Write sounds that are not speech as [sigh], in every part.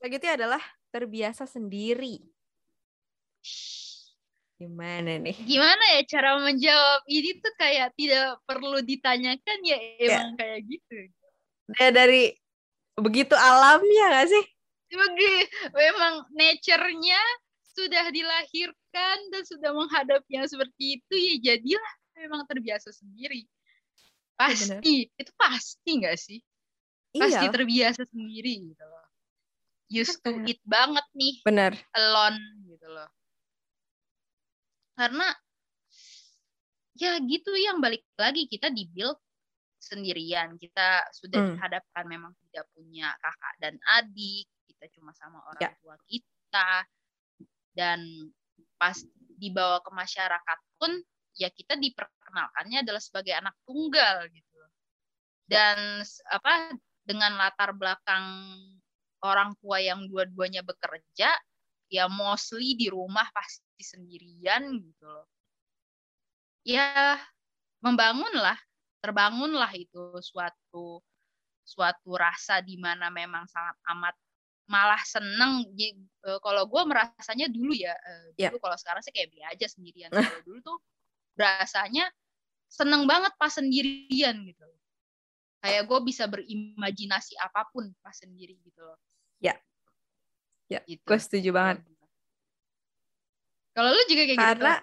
Selanjutnya adalah terbiasa sendiri. Gimana nih? Gimana ya cara menjawab ini tuh kayak tidak perlu ditanyakan ya emang kayak gitu. Ya dari begitu alamnya gak sih? Bagi, memang nature-nya sudah dilahirkan dan sudah menghadapinya seperti itu ya jadilah memang terbiasa sendiri. Pasti, ya, itu pasti nggak sih? Pasti iya. terbiasa sendiri gitu. Used to it banget nih. Bener. Alone gitu loh karena ya gitu yang balik lagi kita di build sendirian kita sudah hmm. dihadapkan memang tidak punya kakak dan adik kita cuma sama orang ya. tua kita dan pas dibawa ke masyarakat pun ya kita diperkenalkannya adalah sebagai anak tunggal gitu ya. dan apa dengan latar belakang orang tua yang dua-duanya bekerja ya mostly di rumah pasti sendirian gitu loh. Ya membangunlah terbangunlah itu suatu suatu rasa di mana memang sangat amat malah seneng. E, kalau gue merasanya dulu ya e, dulu yeah. kalau sekarang sih kayak biasa aja sendirian. [laughs] Kalau dulu tuh rasanya seneng banget pas sendirian gitu kayak gue bisa berimajinasi apa pun pas sendiri gitu loh ya Ya, gitu. gue setuju banget. Kalau lu juga kayak Karena gitu? Karena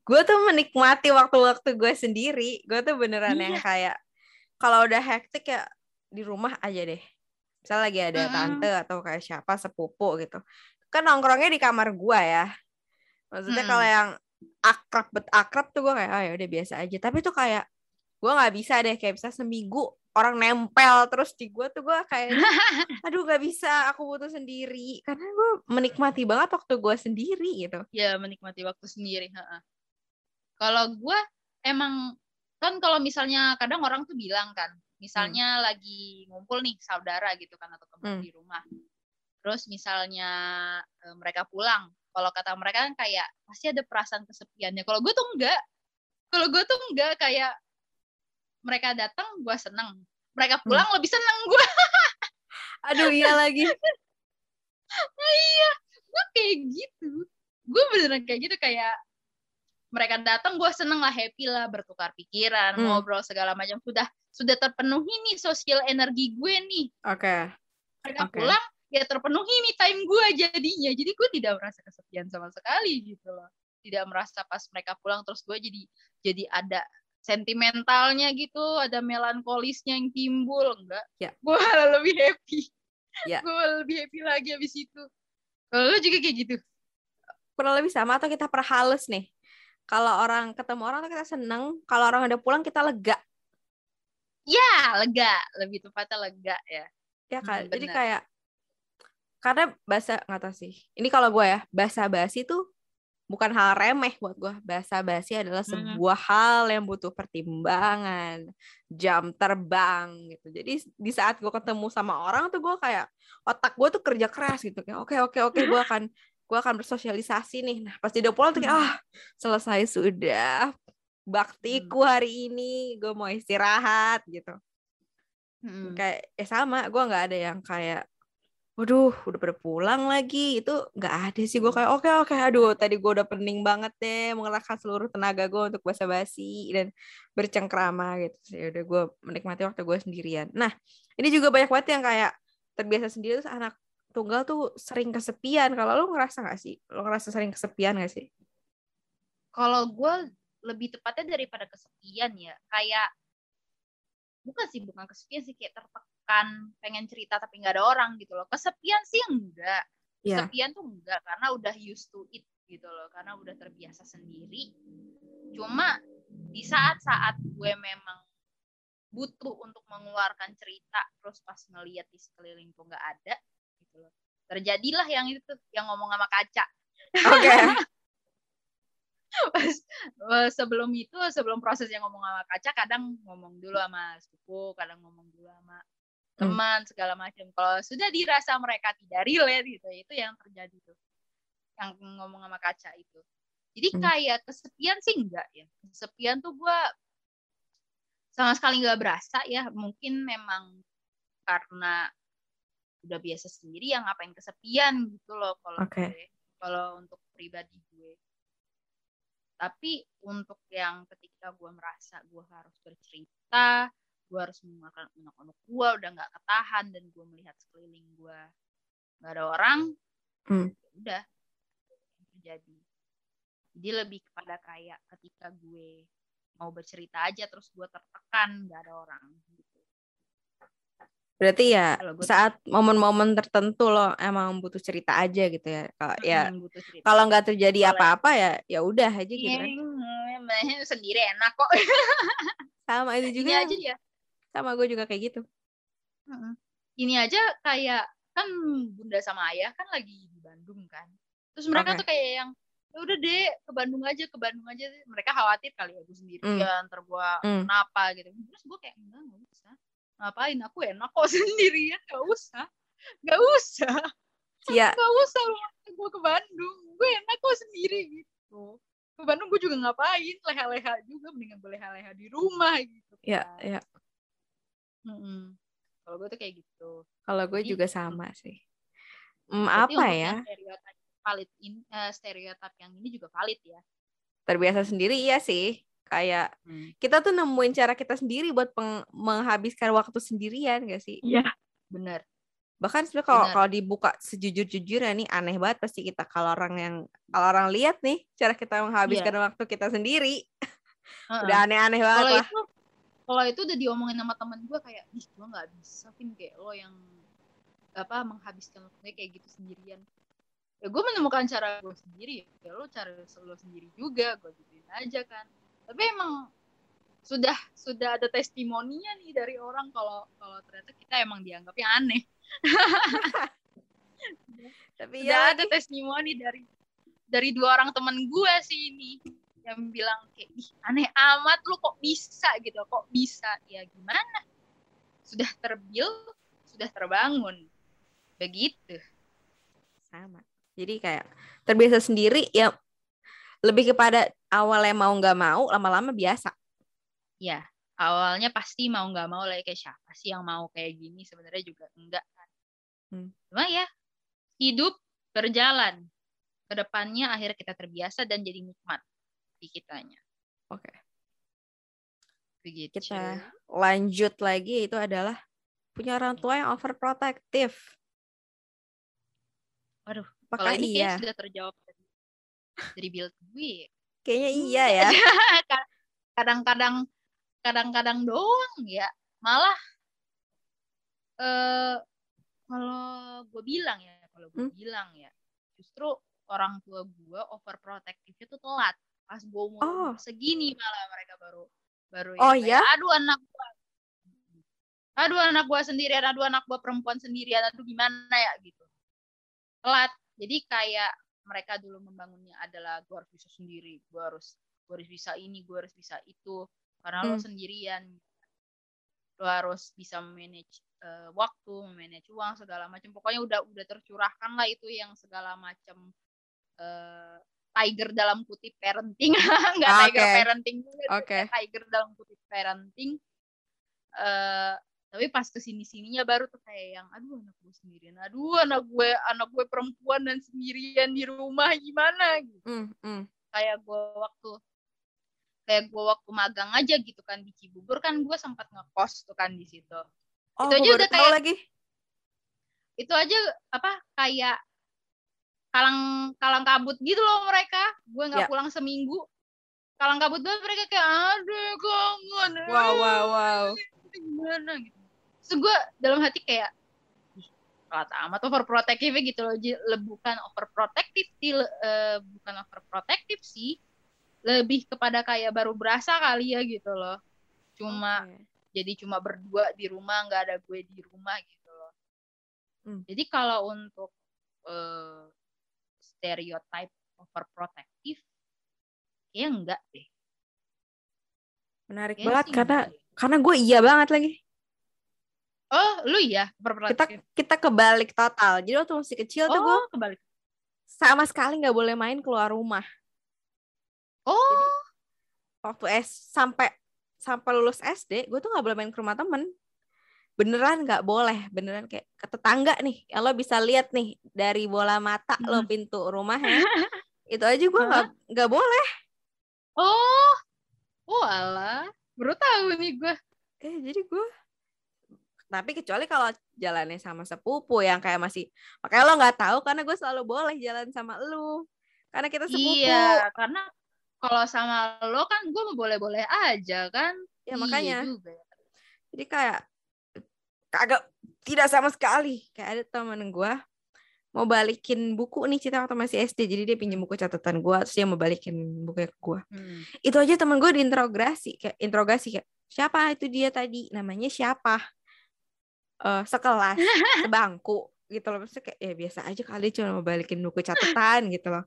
gue tuh menikmati waktu-waktu gue sendiri. Gue tuh beneran iya. yang kayak kalau udah hektik ya di rumah aja deh. Misalnya lagi ada hmm. tante atau kayak siapa sepupu gitu. Kan nongkrongnya di kamar gue ya. Maksudnya hmm. kalau yang akrab bet akrab tuh gue kayak oh ya udah biasa aja. Tapi tuh kayak gue nggak bisa deh kayak bisa seminggu orang nempel terus di gue tuh gue kayak [laughs] aduh gak bisa aku butuh sendiri. Karena gue menikmati banget waktu gue sendiri gitu. Ya menikmati waktu sendiri kalau gue emang kan kalau misalnya kadang orang tuh bilang kan misalnya hmm. lagi ngumpul nih saudara gitu kan atau teman hmm. di rumah. Terus misalnya e, mereka pulang kalau kata mereka kan kayak pasti ada perasaan kesepiannya. Kalau gue tuh enggak. Kalau gue tuh enggak kayak mereka datang gue seneng mereka hmm. pulang hmm. lebih seneng gue [laughs] aduh iya lagi nah, iya gue kayak gitu gue beneran kayak gitu kayak mereka datang gue seneng lah happy lah bertukar pikiran hmm. ngobrol segala macam sudah sudah terpenuhi nih sosial energi gue nih oke okay. mereka okay. pulang ya terpenuhi nih time gue jadinya jadi gue tidak merasa kesepian sama sekali gitu loh tidak merasa pas mereka pulang terus gue jadi jadi ada sentimentalnya gitu, ada melankolisnya yang timbul, enggak? Ya. Gue lebih happy. Ya. Gue lebih happy lagi abis itu. Kalau juga kayak gitu? Kurang lebih sama atau kita perhalus nih? Kalau orang ketemu orang tuh kita seneng, kalau orang udah pulang kita lega. Ya, lega. Lebih tepatnya lega ya. Ya kan, hmm, jadi kayak karena bahasa nggak tahu sih. Ini kalau gue ya, bahasa basi tuh bukan hal remeh buat gue. Bahasa basi adalah sebuah hmm. hal yang butuh pertimbangan, jam terbang gitu. Jadi di saat gue ketemu sama orang tuh gue kayak otak gue tuh kerja keras gitu. Kayak oke oke oke gue akan gue akan bersosialisasi nih. Nah pas di pulang tuh kayak ah selesai sudah baktiku hari ini. Gue mau istirahat gitu. Hmm. Kayak eh sama gue nggak ada yang kayak waduh udah pada pulang lagi. Itu nggak ada sih gue kayak oke okay, oke okay, aduh tadi gue udah pening banget deh mengerahkan seluruh tenaga gue untuk basa-basi dan bercengkrama gitu ya udah gue menikmati waktu gue sendirian. Nah ini juga banyak banget yang kayak terbiasa sendiri terus anak tunggal tuh sering kesepian. Kalau lo ngerasa nggak sih? Lo ngerasa sering kesepian gak sih? Kalau gue lebih tepatnya daripada kesepian ya kayak bukan sih bukan kesepian sih kayak tertekan kan pengen cerita tapi nggak ada orang gitu loh kesepian sih enggak yeah. kesepian tuh enggak karena udah used to it gitu loh karena udah terbiasa sendiri cuma di saat-saat gue memang butuh untuk mengeluarkan cerita terus pas ngeliat di sekeliling tuh nggak ada gitu loh terjadilah yang itu yang ngomong sama kaca oke okay. sebelum itu sebelum proses yang ngomong sama kaca kadang ngomong dulu sama sepupu kadang ngomong dulu sama Hmm. teman segala macam kalau sudah dirasa mereka tidak relate gitu itu yang terjadi tuh yang ngomong sama kaca itu jadi hmm. kayak kesepian sih enggak ya kesepian tuh gue sama sekali nggak berasa ya mungkin memang karena udah biasa sendiri yang ngapain kesepian gitu loh kalau okay. gue kalau untuk pribadi gue tapi untuk yang ketika gue merasa gue harus bercerita gue harus memakan anak-anak gue udah nggak ketahan dan gue melihat sekeliling gue nggak ada orang hmm. Ya udah terjadi jadi lebih kepada kayak ketika gue mau bercerita aja terus gue tertekan nggak ada orang Berarti ya saat momen-momen tertentu lo emang butuh cerita aja gitu ya. Kalau hmm, ya kalau nggak terjadi apa-apa ya ya udah aja gitu kan. Iya, [laughs] sendiri enak kok. Sama itu juga. Ini aja ya. Sama gue juga kayak gitu. Ini aja kayak kan bunda sama ayah kan lagi di Bandung kan. Terus mereka okay. tuh kayak yang ya udah deh ke Bandung aja ke Bandung aja mereka khawatir kali ya gue sendirian mm. terbuat mm. kenapa gitu terus gue kayak enggak nggak usah ngapain aku enak kok [laughs] sendirian gak usah gak usah Iya. [laughs] Gak usah gue ke Bandung gue enak kok sendiri gitu ke Bandung gue juga ngapain leha-leha juga mendingan gue leha-leha di rumah gitu Iya kan. iya hmm. kalau gue tuh kayak gitu kalau gue juga sama sih hmm, apa ya stereotip valid in, uh, stereotip yang ini juga valid ya terbiasa sendiri iya sih kayak hmm. kita tuh nemuin cara kita sendiri buat peng- menghabiskan waktu sendirian gak sih? Iya, benar. Bahkan sebenarnya kalau kalau dibuka sejujur-jujurnya nih aneh banget pasti kita kalau orang yang kalau orang lihat nih cara kita menghabiskan yeah. waktu kita sendiri. Uh-uh. [laughs] udah aneh-aneh banget kalau lah. Itu, kalau itu udah diomongin sama temen gue kayak, ih gue nggak bisa, Vin kayak lo yang apa menghabiskan waktunya kayak gitu sendirian. Ya gue menemukan cara gue sendiri, ya lo cara lo sendiri juga, gue gituin aja kan. Tapi emang sudah sudah ada testimoninya nih dari orang kalau kalau ternyata kita emang dianggapnya aneh. [laughs] Tapi sudah ya ada testimoni dari dari dua orang teman gue sih ini yang bilang kayak ih aneh amat lu kok bisa gitu kok bisa? Ya gimana? Sudah terbil sudah terbangun. Begitu. Sama. Jadi kayak terbiasa sendiri ya lebih kepada awalnya mau nggak mau lama-lama biasa. Ya awalnya pasti mau nggak mau lah kayak siapa sih yang mau kayak gini? Sebenarnya juga enggak kan. Hmm. cuma ya hidup berjalan. Ke depannya akhirnya kita terbiasa dan jadi nikmat di kitanya. Oke. Okay. begitu. Kita lanjut lagi itu adalah punya orang tua yang overprotective. Waduh Apakah kalau ini iya? sudah terjawab dari build. Gue kayaknya iya ya. [laughs] Kadang-kadang kadang-kadang doang ya. Malah eh kalau gue bilang ya kalau gue hmm? bilang ya justru orang tua gue overprotective itu telat pas gue mau oh. segini malah mereka baru baru oh ya aduh anak gue aduh anak gue sendirian. Aduh anak gue perempuan sendirian. Aduh gimana ya? Gitu. Telat. Jadi kayak mereka dulu membangunnya adalah gue harus bisa sendiri. Gue harus gue harus bisa ini gue harus bisa itu. Karena hmm. lo sendirian. Lo harus bisa manage uh, waktu manage uang segala macam. Pokoknya udah udah tercurahkan lah itu yang segala macam uh, tiger dalam kutip parenting. [laughs] Nggak okay. tiger parenting okay. tiger dalam kutip parenting. Uh, tapi pas ke sini sininya baru tuh kayak yang aduh anak gue sendirian. Aduh anak gue anak gue perempuan dan sendirian di rumah. Gimana? Gitu. Mm, mm. kayak gue waktu kayak gue waktu magang aja gitu kan di Cibubur kan gue sempat ngekos tuh kan di situ. Oh, itu aja udah kayak lagi. itu aja apa kayak kalang kalang kabut gitu loh mereka. Gue nggak yeah. pulang seminggu. Kalang kabut banget mereka kayak aduh kangen wow wow wow. gimana gitu. So gue dalam hati kayak telat amat overprotective gitu loh. Bukan overprotective sih uh, bukan overprotective sih. Lebih kepada kayak baru berasa kali ya gitu loh. Cuma okay. jadi cuma berdua di rumah nggak ada gue di rumah gitu loh. Hmm. jadi kalau untuk uh, stereotype overprotective ya enggak deh menarik banget karena karena gue iya banget lagi Oh, lu ya Kita kita kebalik total. Jadi waktu masih kecil oh, tuh gue kebalik. Sama sekali nggak boleh main keluar rumah. Oh. Jadi, waktu S sampai sampai lulus SD, gue tuh nggak boleh main ke rumah temen. Beneran nggak boleh beneran kayak ke tetangga nih ya lo bisa lihat nih dari bola mata hmm. lo pintu rumahnya. [laughs] Itu aja gue nggak nggak boleh. Oh oh ala baru tahu nih gue eh jadi gue tapi kecuali kalau jalannya sama sepupu yang kayak masih makanya lo nggak tahu karena gue selalu boleh jalan sama lu karena kita sepupu. Iya karena kalau sama lo kan gue mau boleh-boleh aja kan? Ya makanya. Iya juga. Jadi kayak kagak tidak sama sekali. Kayak ada temen gue mau balikin buku nih cerita waktu masih SD jadi dia pinjam buku catatan gue terus dia mau balikin buku ke gue hmm. itu aja temen gue diinterogasi kayak interogasi kayak siapa itu dia tadi? Namanya siapa? Uh, sekelas [laughs] sebangku gitu loh. Maksudnya kayak ya biasa aja kali cuma mau balikin buku catatan gitu loh.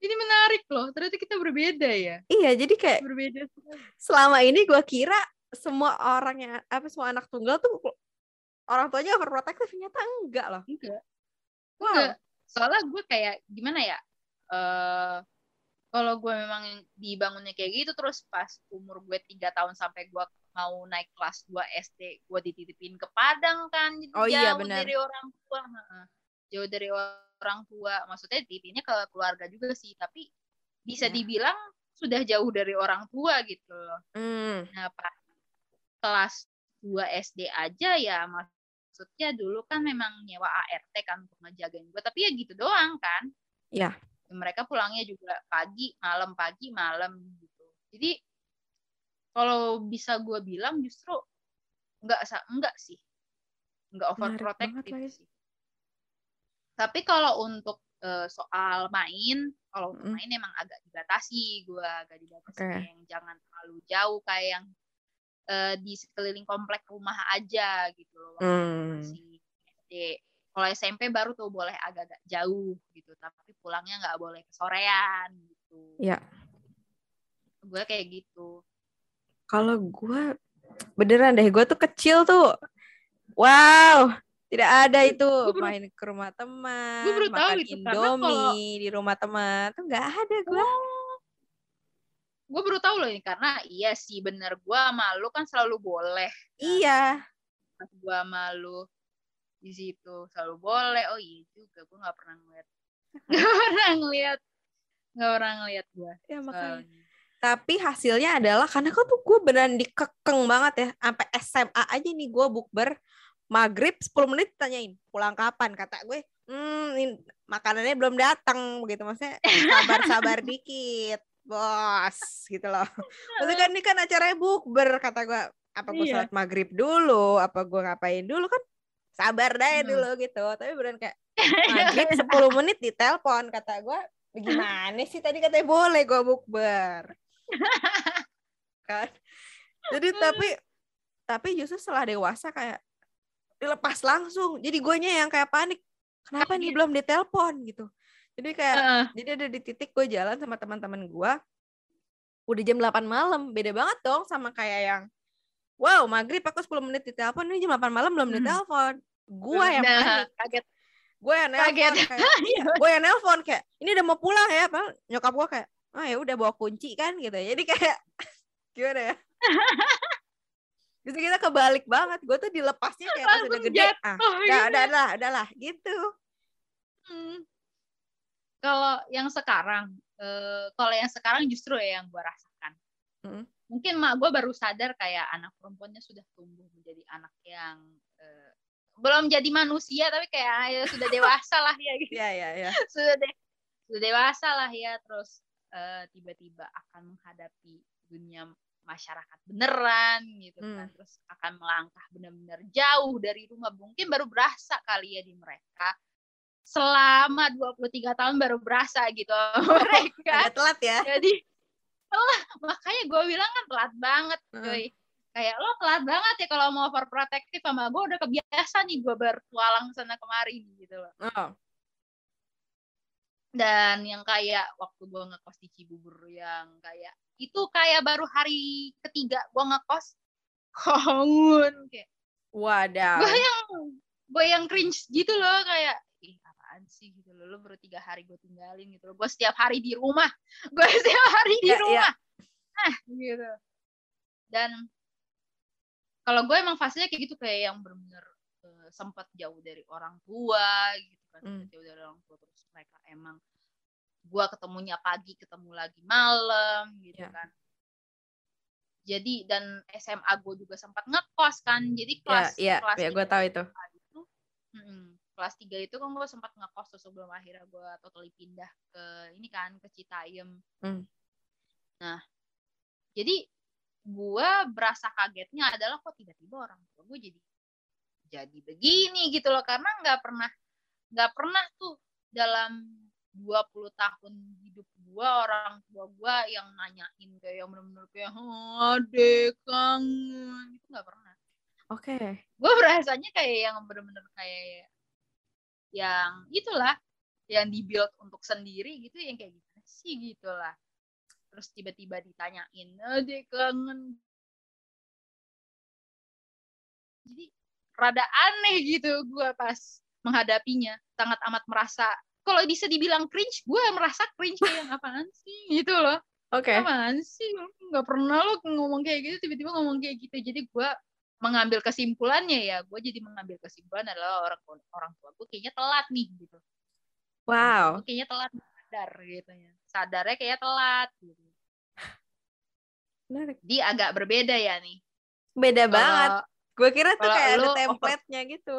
Ini menarik loh ternyata kita berbeda ya. Iya jadi kayak berbeda selama ini gue kira semua orang yang apa semua anak tunggal tuh orang tuanya overprotective ternyata enggak loh enggak wow. enggak soalnya gue kayak gimana ya uh, kalau gue memang dibangunnya kayak gitu terus pas umur gue tiga tahun sampai gue mau naik kelas 2 SD gue dititipin ke Padang kan oh, iya, jauh iya, bener. dari orang tua jauh dari orang tua maksudnya dititipinnya ke keluarga juga sih tapi bisa yeah. dibilang sudah jauh dari orang tua gitu loh mm. nah pas kelas 2 SD aja ya maksudnya dulu kan memang nyewa ART kan untuk ngejagain gue tapi ya gitu doang kan. Ya mereka pulangnya juga pagi malam pagi malam gitu. Jadi kalau bisa gue bilang justru enggak enggak sih. Enggak overprotective sih. Tapi kalau untuk uh, soal main kalau mm. main emang agak dibatasi gue agak dibatasi okay. yang jangan terlalu jauh kayak yang uh, di sekeliling komplek rumah aja gitu loh hmm. masih SD. Kalau SMP baru tuh boleh agak-agak jauh gitu tapi pulangnya nggak boleh kesorean gitu. Ya. Gue kayak gitu. Kalau gue beneran deh gue tuh kecil tuh wow tidak ada itu. main ke rumah teman makan itu, indomie kalau... di rumah teman tuh nggak ada gue oh gue baru tahu loh ini karena iya sih bener. Gue malu kan selalu boleh iya. Pas gue malu di situ selalu boleh. Oh iya juga gue [laughs] nggak pernah ngeliat. Nggak pernah ngeliat. Nggak pernah ngeliat gue ya makanya. Tapi hasilnya adalah karena kok tuh gue beneran dikekeng banget ya sampai SMA aja nih gue bukber. Maghrib 10 menit tanyain pulang kapan? Kata gue hmm ini, makanannya belum datang begitu. Maksudnya [laughs] sabar sabar dikit bos gitu loh. [laughs] Maksudnya kan ini kan acaranya bukber kata gue apa gue iya. sholat maghrib dulu? Apa gue ngapain dulu? Kan sabar deh hmm. dulu gitu. Tapi beneran kayak [laughs] maghrib 10 menit di telepon kata gue gimana sih tadi? Katanya boleh gue bukber. [laughs] Kan? Jadi tapi tapi justru setelah dewasa kayak dilepas langsung. Jadi gue yang kayak panik kenapa nih belum ditelepon? Gitu jadi kayak uh. jadi ada di titik gue jalan sama teman-teman gue udah jam 8 malam beda banget dong sama kayak yang wow maghrib aku 10 menit ditelepon ini jam 8 malam belum hmm. ditelepon gue yang panik kaget gue yang nelfon kayak [laughs] iya, gue yang nelfon kayak ini udah mau pulang ya apa nyokap gue kayak oh ya udah bawa kunci kan gitu jadi kayak [laughs] gimana ya Justru kita kebalik banget. Gue tuh dilepasnya kayak pas udah gede. Ah, udah, udah, udah udah lah, gitu. Hmm kalau yang sekarang uh, kalau yang sekarang justru ya yang gue rasakan. Hmm. mungkin mak gue baru sadar kayak anak perempuannya sudah tumbuh menjadi anak yang uh, belum jadi manusia tapi kayak ya sudah dewasa lah ya gitu. Ya ya ya [laughs] sudah de sudah dewasa lah ya terus uh, tiba-tiba akan menghadapi dunia masyarakat beneran gitu kan. Hmm. terus akan melangkah benar-benar jauh dari rumah. Mungkin baru berasa kali ya di mereka selama 23 tahun baru berasa gitu [laughs] mereka. Agak telat ya. Jadi telat. Makanya gue bilang kan telat banget cuy. Hmm. Kayak lo telat banget ya kalau mau overprotective sama gue udah kebiasa nih gue bertualang sana kemari gitu loh. Oh. Dan yang kayak waktu gue ngekos di Cibubur yang kayak itu kayak baru hari ketiga gue ngekos [laughs] kongun kayak wadah gue yang gue yang cringe gitu loh kayak apaan sih gitu loh. Lo baru tiga hari gue tinggalin gitu loh. Gue setiap hari di rumah. [laughs] Gue setiap hari di yeah, rumah. Yeah. ah gitu. Dan kalau gue emang fasenya kayak gitu kayak yang benar-benar uh, sempat jauh dari orang tua gitu kan. Hmm. jauh dari orang tua terus mereka emang gue ketemunya pagi ketemu lagi malam gitu yeah. kan. Jadi dan SMA gue juga sempat ngekos kan. Jadi ya, kelas yeah, yeah, kelas yeah, gue tahu itu, itu hmm, kelas tiga itu kan gue sempat ngekos tuh sebelum akhirnya gue totally pindah ke ini kan ke Citayam hmm. nah jadi gue berasa kagetnya adalah kok tiba-tiba orang tua gue jadi jadi begini gitu loh karena nggak pernah nggak pernah tuh dalam 20 tahun hidup gue orang tua gue yang nanyain kayak yang bener-bener kayak adek kangen itu nggak pernah oke okay. gue berasanya kayak yang bener-bener kayak yang itulah yang dibuild untuk sendiri gitu yang kayak gitu sih gitulah terus tiba-tiba ditanyain adek kangen. Jadi rada aneh gitu gue pas menghadapinya. Sangat amat merasa kalau bisa dibilang cringe gue merasa cringe kayak apaan sih? Gitu loh. Oke. Okay. apaan sih? Nggak pernah lo ngomong kayak gitu tiba-tiba ngomong kayak gitu. Jadi gue mengambil kesimpulannya ya gue jadi mengambil kesimpulan adalah orang orang tua gue kayaknya telat nih gitu wow gue kayaknya telat sadar gitu ya sadarnya kayak telat gitu Menarik. Dia agak berbeda ya nih. Beda Kalo, banget. Gue kira tuh kayak ada template-nya gitu.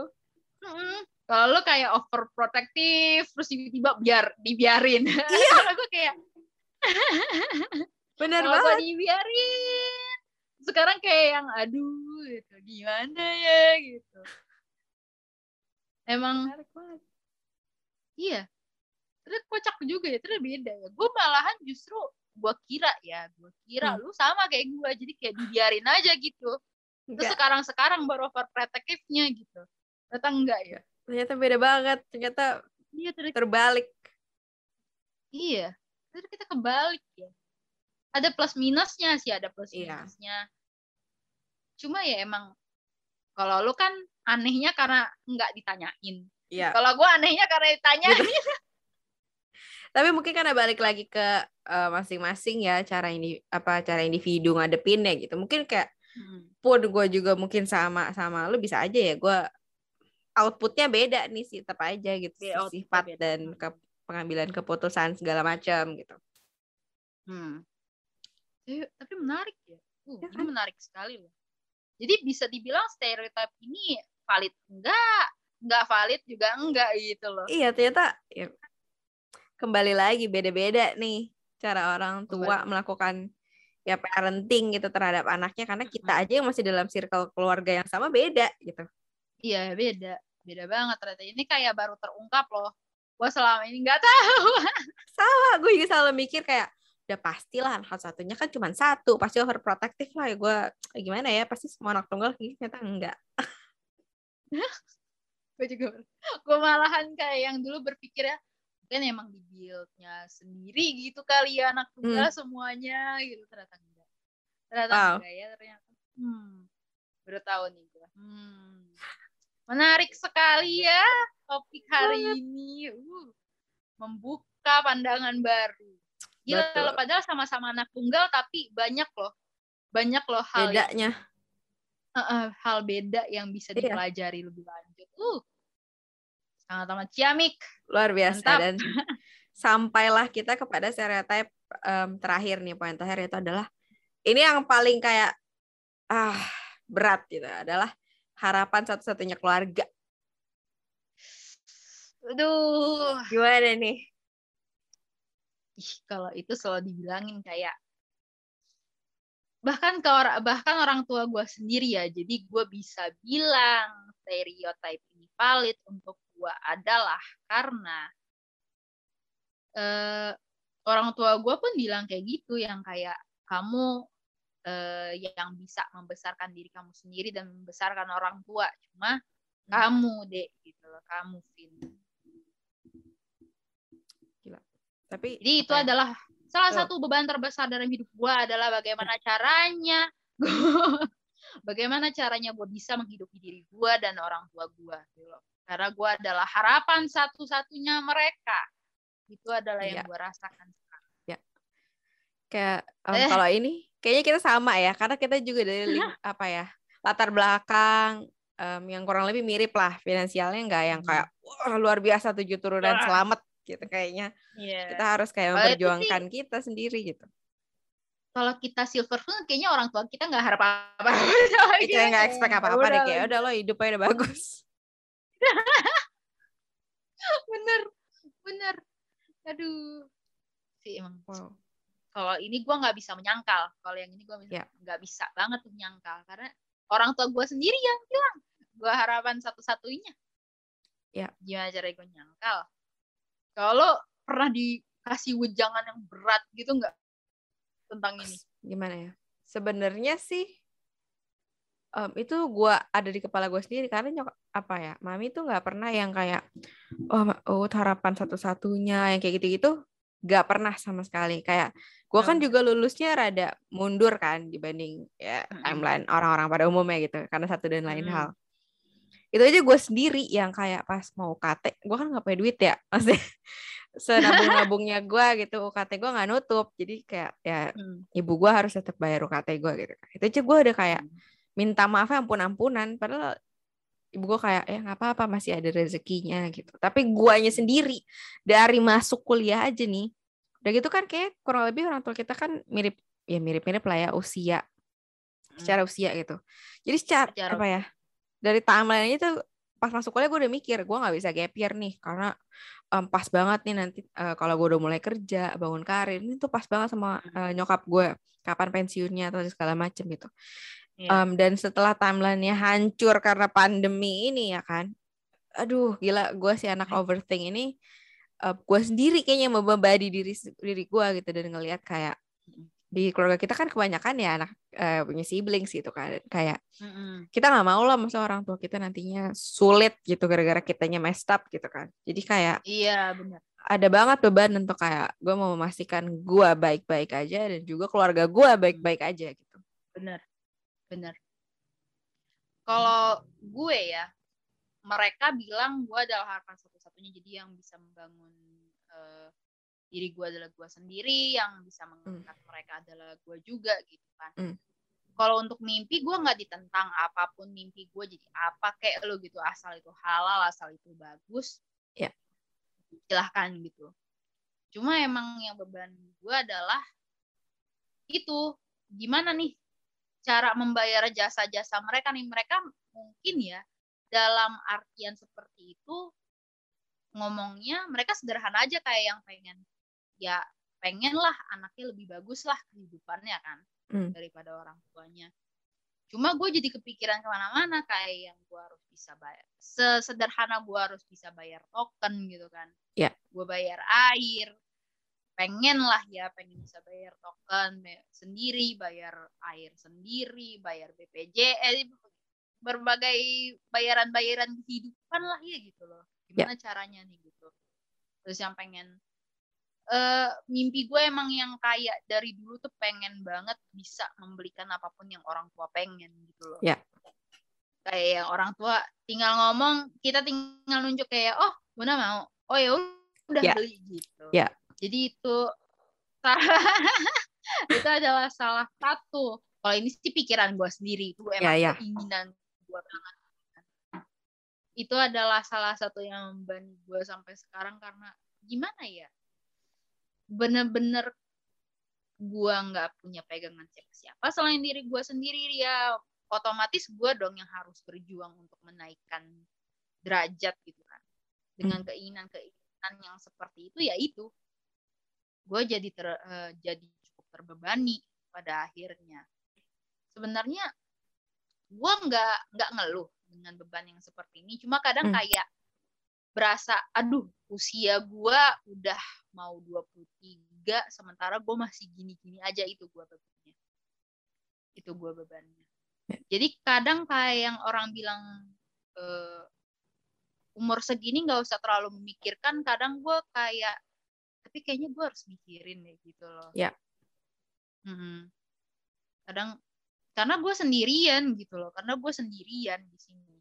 Hmm, kalau lo kayak overprotective terus tiba-tiba biar dibiarin. Iya. [laughs] kalau gue kayak Bener banget. Gue dibiarin. Sekarang kayak yang aduh gitu gimana ya gitu. Emang Iya. Terus kocak juga ya, terus beda ya. Gue malahan justru gue kira ya gue kira hmm. lu sama kayak gue jadi kayak dibiarin aja gitu terus sekarang sekarang baru overprotectivenya gitu ternyata enggak ya ternyata beda banget ternyata iya, terbalik iya ternyata kita kebalik ya ada plus minusnya sih ada plus iya. minusnya cuma ya emang kalau lu kan anehnya karena nggak ditanyain iya. kalau gue anehnya karena ditanyain gitu. [laughs] tapi mungkin karena balik lagi ke uh, masing-masing ya cara ini apa cara individu ngadepinnya gitu mungkin kayak hmm. pun gue juga mungkin sama sama lu bisa aja ya gue outputnya beda nih sih tetap aja gitu yeah, sifat beda. dan ke pengambilan keputusan segala macam gitu hmm. Eh, tapi menarik ya, uh, ya kan? ini menarik sekali loh jadi bisa dibilang stereotip ini valid enggak enggak valid juga enggak gitu loh iya ternyata ya, kembali lagi beda-beda nih cara orang tua Betul. melakukan ya parenting gitu terhadap anaknya karena kita aja yang masih dalam circle keluarga yang sama beda gitu. Iya beda, beda banget ternyata ini kayak baru terungkap loh. Gue selama ini nggak tahu. [laughs] Sama, gue juga selalu mikir kayak udah pastilah anak satunya kan cuma satu, pasti overprotective lah. Ya gue gimana ya pasti semua anak tunggal gitu ternyata enggak. [laughs] gue juga gue malahan kayak yang dulu berpikir ya mungkin emang di buildnya sendiri gitu kali ya anak tunggal hmm. semuanya gitu ternyata enggak. Ternyata wow. enggak ya ternyata. Hmm baru tahu nih gue hmm. Menarik sekali ya topik hari ini. Uh, membuka pandangan baru Gila kalau padahal sama-sama anak tunggal tapi banyak loh banyak loh hal bedanya yang, uh, uh, hal beda yang bisa iya. dipelajari lebih lanjut uh sangat amat ciamik luar biasa Mantap. dan [laughs] sampailah kita kepada stereotip um, terakhir nih poin terakhir itu adalah ini yang paling kayak ah berat gitu adalah harapan satu-satunya keluarga. Aduh, gimana nih? Ih, kalau itu selalu dibilangin kayak bahkan ke orang bahkan orang tua gue sendiri ya jadi gue bisa bilang stereotip ini valid untuk gue adalah karena uh, orang tua gue pun bilang kayak gitu yang kayak kamu uh, yang bisa membesarkan diri kamu sendiri dan membesarkan orang tua cuma hmm. kamu dek gitu loh kamu Vin Gila. Tapi jadi itu ya? adalah salah oh. satu beban terbesar dalam hidup gue adalah bagaimana caranya [laughs] bagaimana caranya gue bisa menghidupi diri gue dan orang tua gue gitu karena gue adalah harapan satu-satunya mereka itu adalah yang ya. gue rasakan sekarang ya kayak um, eh. kalau ini kayaknya kita sama ya karena kita juga dari [laughs] ling, apa ya latar belakang um, yang kurang lebih mirip lah finansialnya nggak yang hmm. kayak wah luar biasa tujuh turunan selamat gitu kayaknya. Yeah. kita harus kayak memperjuangkan sih, kita sendiri gitu. Kalau kita silver spoon kayaknya orang tua kita nggak harap apa-apa. [laughs] Kita nggak expect apa-apa deh kayak udah lo hidupnya udah bagus. [laughs] Bener bener. Aduh. Sih emang wow. kalau ini gue nggak bisa menyangkal. Kalau yang ini gue ya. nggak yeah. bisa banget menyangkal. Karena orang tua gue sendiri yang bilang gue harapan satu-satunya. Ya. Gimana cara gue nyangkal kalau pernah dikasih wejangan yang berat gitu nggak tentang ini? Gimana ya? Sebenarnya sih um, itu gue ada di kepala gue sendiri karena nyok apa ya mami tuh nggak pernah yang kayak oh, oh harapan satu-satunya yang kayak gitu-gitu nggak pernah sama sekali. Kayak gue kan juga lulusnya rada mundur kan dibanding ya timeline orang-orang pada umumnya gitu karena satu dan lain hal itu aja gue sendiri yang kayak pas mau UKT gue kan nggak punya duit ya [laughs] maksudnya senabung-nabungnya gue gitu UKT gue nggak nutup. Jadi kayak ya hmm. ibu gue harus tetap bayar UKT gue gitu. Itu aja gue udah kayak minta maaf ya ampun-ampunan padahal ibu gue kayak ya nggak apa-apa masih ada rezekinya gitu. Tapi guanya sendiri dari masuk kuliah aja nih. Udah gitu kan kayak kurang lebih orang tua kita kan mirip ya mirip-mirip lah ya usia. Hmm. secara usia gitu. Jadi secara, secara apa ya dari timeline itu pas masuk kuliah gue udah mikir gue nggak bisa gap year nih karena um, pas banget nih nanti uh, kalau gue udah mulai kerja bangun karir ini tuh pas banget sama uh, nyokap gue kapan pensiunnya atau segala macem gitu. Yeah. Um, dan setelah timelinenya hancur karena pandemi ini ya kan, aduh gila gue si anak overthink ini, uh, gue sendiri kayaknya membebani diri diri gue gitu dan ngelihat kayak di keluarga kita kan kebanyakan ya anak uh, punya siblings gitu kan. Kayak mm-hmm. kita nggak mau lah masa orang tua kita nantinya sulit gitu gara-gara kitanya messed up gitu kan. Jadi kayak iya benar. ada banget beban untuk kayak gue mau memastikan gue baik-baik aja dan juga keluarga gue baik-baik aja gitu. Benar bener kalau gue ya mereka bilang gue adalah harapan satu-satunya jadi yang bisa membangun uh, diri gue adalah gue sendiri yang bisa hmm. mengangkat mm. mereka adalah gue juga gitu kan mm. kalau untuk mimpi gue nggak ditentang apa pun mimpi gue jadi apa kayak lo gitu asal itu halal asal itu bagus ya yeah. silahkan gitu cuma emang yang beban gue adalah itu gimana nih cara membayar jasa-jasa mereka nih mereka mungkin ya dalam artian seperti itu ngomongnya mereka sederhana aja kayak yang pengen ya pengen lah anaknya lebih bagus lah kehidupannya kan hmm. daripada orang tuanya cuma gue jadi kepikiran ke mana-mana kayak yang gue harus bisa bayar sesederhana gue harus bisa bayar token gitu kan yeah. gue bayar air pengen lah ya pengen bisa bayar token sendiri bayar air sendiri bayar BPJS berbagai bayaran-bayaran kehidupan lah ya gitu loh gimana yeah. caranya nih gitu terus yang pengen uh, mimpi gue emang yang kayak dari dulu tuh pengen banget bisa membelikan apa pun yang orang tua pengen gitu loh yeah. kayak yang orang tua tinggal ngomong kita tinggal nunjuk kayak oh mana mau oh ya udah yeah. beli gitu yeah jadi itu [laughs] itu adalah salah satu. Kalau ini sih pikiran gue sendiri itu emang yeah, yeah. keinginan gue banget. Itu adalah salah satu yang membantu gue sampai sekarang karena gimana ya? Bener-bener gue nggak punya pegangan siapa-siapa selain diri gue sendiri ya otomatis gue dong yang harus berjuang untuk menaikkan derajat gitu kan. Dengan hmm. keinginan-keinginan yang seperti itu ya itu. Gue jadi ter, uh, jadi cukup terbebani pada akhirnya. Sebenarnya gue nggak nggak ngeluh dengan beban yang seperti ini. Cuma kadang hmm. kayak berasa aduh usia gue udah mau 23 sementara gue masih gini-gini aja itu gue bebannya. Itu gue bebannya. Ya. jadi kadang kayak yang orang bilang uh, umur segini nggak usah terlalu memikirkan kadang gue kayak tapi kayaknya gue harus mikirin deh gitu loh. Ya. Hmm. kadang karena gue sendirian gitu loh karena gue sendirian di sini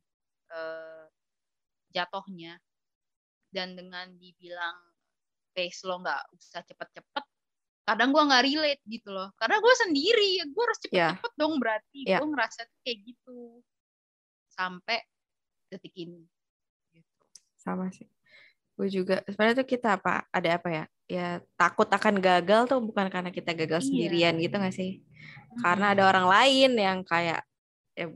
uh, jatohnya dan dengan dibilang pace lo nggak usah cepet-cepet kadang gue nggak relate gitu loh karena gue sendiri ya gue harus cepet-cepet yeah. dong berarti yeah. gue ngerasa kayak gitu sampai detik ini gitu. sama sih gue juga sebenarnya tuh kita apa ada apa ya ya takut akan gagal tuh bukan karena kita gagal iya. sendirian gitu gak sih hmm. karena ada orang lain yang kayak ya,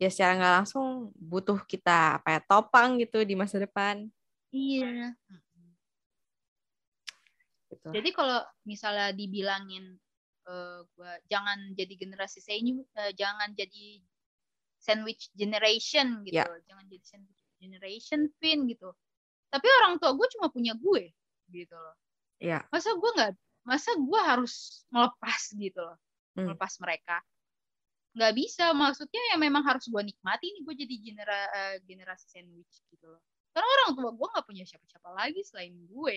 ya secara nggak langsung butuh kita apa ya topang gitu di masa depan iya gitu. Jadi kalau misalnya dibilangin uh, gua jangan jadi generasi sandwich, uh, jangan jadi sandwich generation gitu, yeah. jangan jadi sandwich generation fin gitu. Tapi orang tua gue cuma punya gue gitu loh. Iya. Yeah. Masa gue nggak, masa gue harus melepas gitu loh, hmm. melepas mereka. Nggak bisa, maksudnya ya memang harus gue nikmati nih gue jadi genera, uh, generasi sandwich gitu loh. Karena orang tua gue nggak punya siapa-siapa lagi selain gue.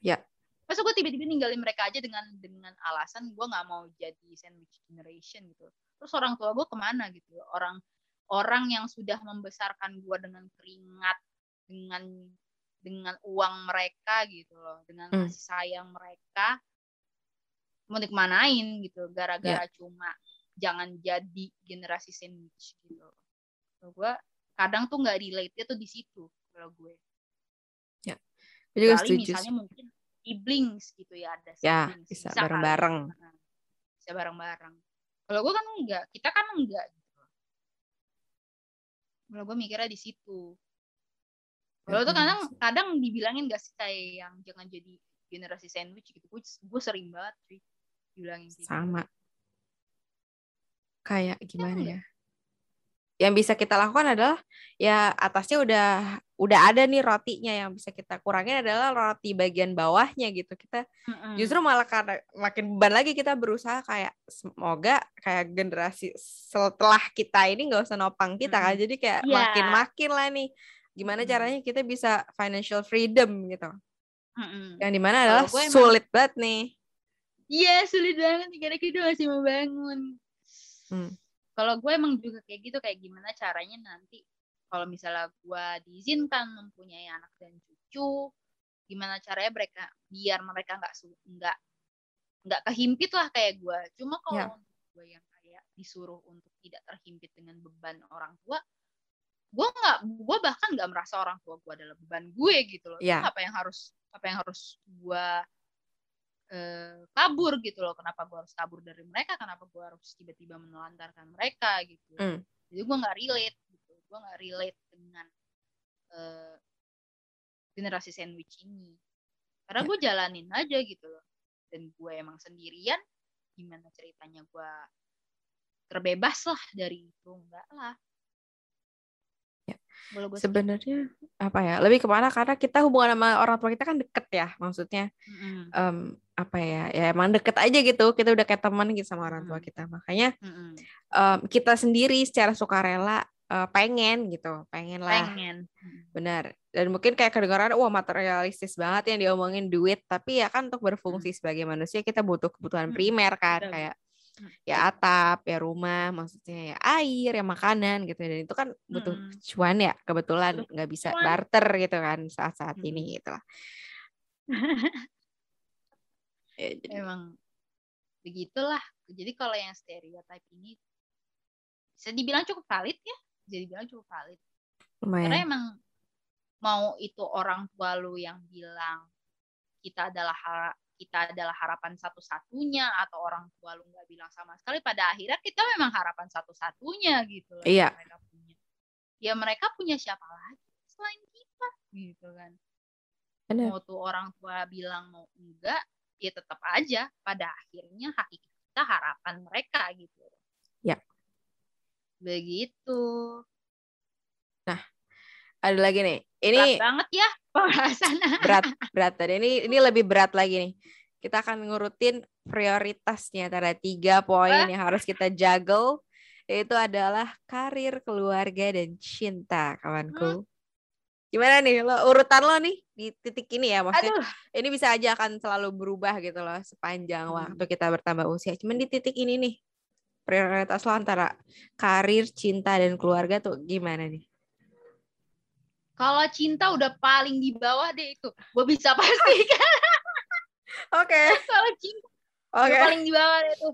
Ya. Masa gue tiba-tiba ninggalin mereka aja dengan dengan alasan gue nggak mau jadi sandwich generation gitu terus orang tua gue ke mana gitu orang orang yang sudah membesarkan gue dengan keringat dengan dengan uang mereka gitu loh dengan hmm. kasih sayang mereka mau dikemanain gitu gara-gara yeah. cuma jangan jadi generasi sandwich gitu. Gue kadang tuh nggak relate tuh di situ kalau gue. Ya yeah. juga misalnya mungkin siblings gitu ya ada ya bisa bareng-bareng. Bisa bareng-bareng. Kalau gue kan enggak kita kan enggak gitu. Kalau gue mikirnya di situ. Kalau tuh kadang kadang dibilangin gak sih kayak yang jangan jadi generasi sandwich gitu? Gue gue sering banget sih dibilangin gitu. sama kayak gimana ya yang bisa kita lakukan adalah ya atasnya udah udah ada nih rotinya yang bisa kita kurangin adalah roti bagian bawahnya gitu kita mm-hmm. justru malah karena makin beban lagi kita berusaha kayak semoga kayak generasi setelah kita ini nggak usah nopang kita mm-hmm. kan jadi kayak yeah. makin makin lah nih gimana mm-hmm. caranya kita bisa financial freedom gitu mm-hmm. yang di mana adalah sulit emang... banget nih iya yeah, sulit banget karena kita masih mau bangun hmm kalau gue emang juga kayak gitu kayak gimana caranya nanti kalau misalnya gue diizinkan mempunyai anak dan cucu gimana caranya mereka biar mereka nggak nggak nggak kehimpit lah kayak gue cuma kalau yeah. gue yang kayak disuruh untuk tidak terhimpit dengan beban orang tua gue nggak gue bahkan nggak merasa orang tua gue adalah beban gue gitu loh yeah. apa yang harus apa yang harus gue eh, kabur gitu loh. Kenapa gue harus kabur dari mereka? Kenapa gue harus tiba-tiba menelantarkan mereka gitu? Mm. jadi gue nggak relate gitu. Gue nggak relate dengan eh, generasi sandwich ini. Karena ya. gue jalanin aja gitu loh. Dan gue emang sendirian gimana ceritanya gue terbebas lah dari itu? Enggak lah sebenarnya apa ya lebih ke mana karena kita hubungan sama orang tua kita kan deket ya maksudnya mm. um, apa ya ya emang deket aja gitu kita udah kayak teman gitu sama orang tua kita makanya mm. um, kita sendiri secara sukarela uh, pengen gitu pengen lah pengen. benar dan mungkin kayak kedengaran wah materialistis banget yang diomongin duit tapi ya kan untuk berfungsi mm. sebagai manusia kita butuh kebutuhan primer kan Betul. kayak ya atap ya rumah maksudnya ya air ya makanan gitu dan itu kan butuh hmm. cuan ya kebetulan nggak bisa cuan. barter gitu kan saat-saat hmm. ini gitu lah [laughs] ya, jadi. emang begitulah jadi kalau yang stereotip ini bisa dibilang cukup valid ya jadi bilang cukup valid Lumayan. karena emang mau itu orang tua lu yang bilang kita adalah kita adalah harapan satu-satunya atau orang tua lu nggak bilang sama sekali pada akhirnya kita memang harapan satu-satunya gitu loh iya. mereka punya. Ya mereka punya siapa lagi selain kita gitu kan. Bener. mau tuh orang tua bilang mau enggak ya tetap aja pada akhirnya hakikat kita harapan mereka gitu. Ya. Begitu ada lagi nih. Ini berat banget ya pembahasan. Berat [laughs] berat. Tadi ini ini lebih berat lagi nih. Kita akan ngurutin prioritasnya. Ada tiga poin yang harus kita juggle. Yaitu adalah karir keluarga dan cinta kawanku. Hmm. gimana nih? Lo urutan lo nih di titik ini ya. Maksudnya Aduh. ini bisa aja akan selalu berubah gitu loh sepanjang hmm. waktu kita bertambah usia. Cuman di titik ini nih prioritas lo antara karir cinta dan keluarga tuh gimana nih kalau cinta udah paling di bawah deh itu. Gue bisa pastikan. [laughs] Oke. Okay. Kalau cinta okay. paling di bawah itu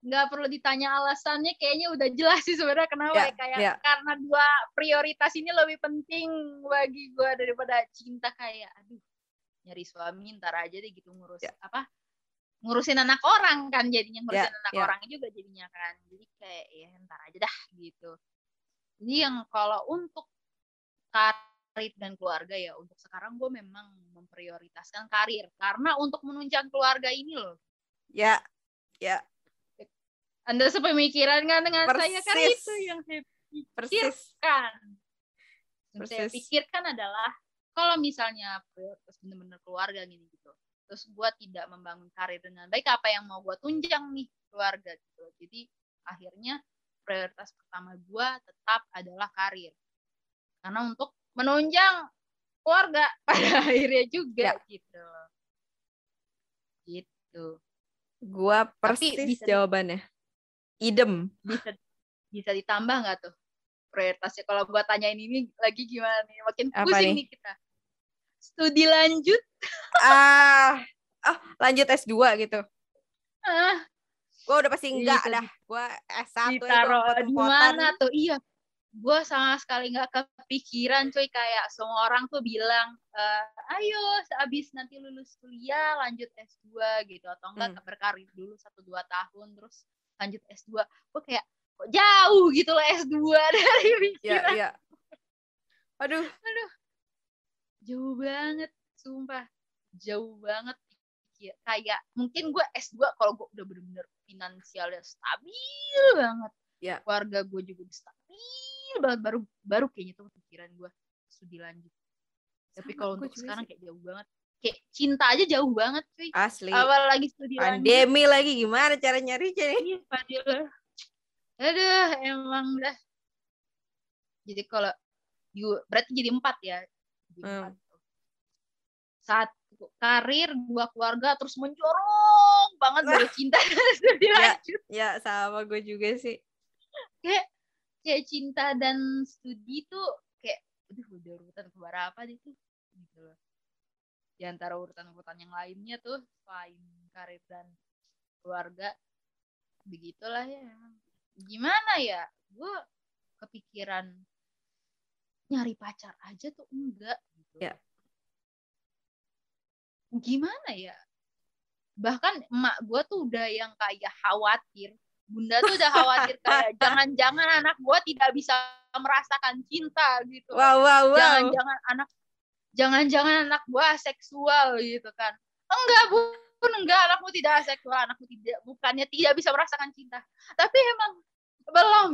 nggak perlu ditanya alasannya kayaknya udah jelas sih sebenarnya kenapa yeah, ya kayak yeah. karena dua prioritas ini lebih penting bagi gue daripada cinta kayak aduh nyari suami ntar aja deh gitu ngurus yeah. apa ngurusin anak orang kan jadinya ngurusin yeah, anak yeah. orang juga jadinya kan jadi kayak ya ntar aja dah gitu jadi yang kalau untuk karir dan keluarga ya untuk sekarang gue memang memprioritaskan karir karena untuk menunjang keluarga ini loh ya ya anda sepemikiran kan dengan Persis. saya kan itu yang saya pikirkan. Yang saya pikirkan adalah kalau misalnya prioritas benar-benar keluarga gini gitu. Terus gue tidak membangun karir dengan baik, apa yang mau gue tunjang nih keluarga gitu. Jadi akhirnya prioritas pertama gue tetap adalah karir. Karena untuk menunjang keluarga pada [laughs] akhirnya juga ya. gitu. Gitu. Gua persis Tapi bisa jawabannya. Idem. Bisa bisa ditambah nggak tuh prioritasnya? Kalau gua tanyain ini lagi gimana nih? Makin pusing nih? nih kita. Studi lanjut. Ah. Oh lanjut S2 gitu. Ah. Gua udah pasti enggak iya, dah. Gua S1 ditaruh di mana tuh? Iya gue sama sekali nggak kepikiran cuy. Kayak semua orang tuh bilang e, ayo sehabis nanti lulus kuliah lanjut S2 gitu. Atau enggak hmm. berkarir dulu satu dua tahun terus lanjut S2 gue kayak kok jauh gitu loh S2 [laughs] dari pikiran. ya, ya. aduh. Aduh. Jauh banget sumpah. Jauh banget kayak mungkin gue S2 kalau gue udah bener-bener finansialnya stabil banget. Ya. keluarga gue juga stabil banget baru baru kayaknya tuh pikiran gue studi lanjut tapi kalau untuk sekarang sih. kayak jauh banget. Kayak cinta aja jauh banget cuy. Asli. Lagi studi pandemi lanjut. lagi gimana cara nyari jadi iya aduh emang dah. Jadi kalau you berarti jadi empat ya? Jadi hmm. empat. satu karir dua keluarga terus mencorong banget baru [laughs] cinta [laughs] studi ya, lanjut ya sama gue juga sih. Kayak kayak cinta dan studi tuh kayak aduh udah urutan keberapa itu gitu loh. Di antara urutan-urutan yang lainnya tuh selain karir dan keluarga begitulah ya. Gimana ya? Gue kepikiran nyari pacar aja tuh enggak gitu. Ya. gimana ya? Bahkan emak gue tuh udah yang kayak khawatir bunda tuh udah khawatir kayak [laughs] jangan-jangan anak gue tidak bisa merasakan cinta gitu. Wow wow wow. Jangan-jangan anak jangan-jangan anak gua seksual gitu kan. Enggak pun enggak anakmu tidak seksual anakmu tidak bukannya tidak bisa merasakan cinta. Tapi emang belum.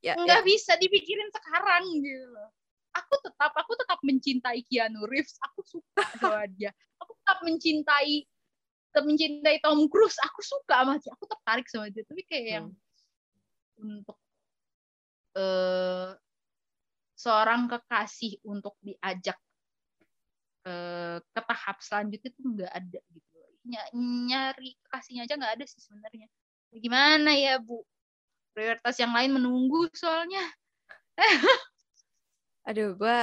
Ya, enggak ya. bisa dipikirin sekarang gitu loh. Aku tetap aku tetap mencintai Keanu Reeves. Aku suka [laughs] sama dia. Aku tetap mencintai tetap mencintai Tom Cruise. Aku suka sama dia. Aku tertarik sama dia. Tapi kayak hmm. yang untuk uh, seorang kekasih untuk diajak Eh, ke tahap selanjutnya tuh nggak ada gitu. Ny nyari kasihnya aja nggak ada sih sebenarnya. Gimana ya bu? Prioritas yang lain menunggu soalnya. Aduh gue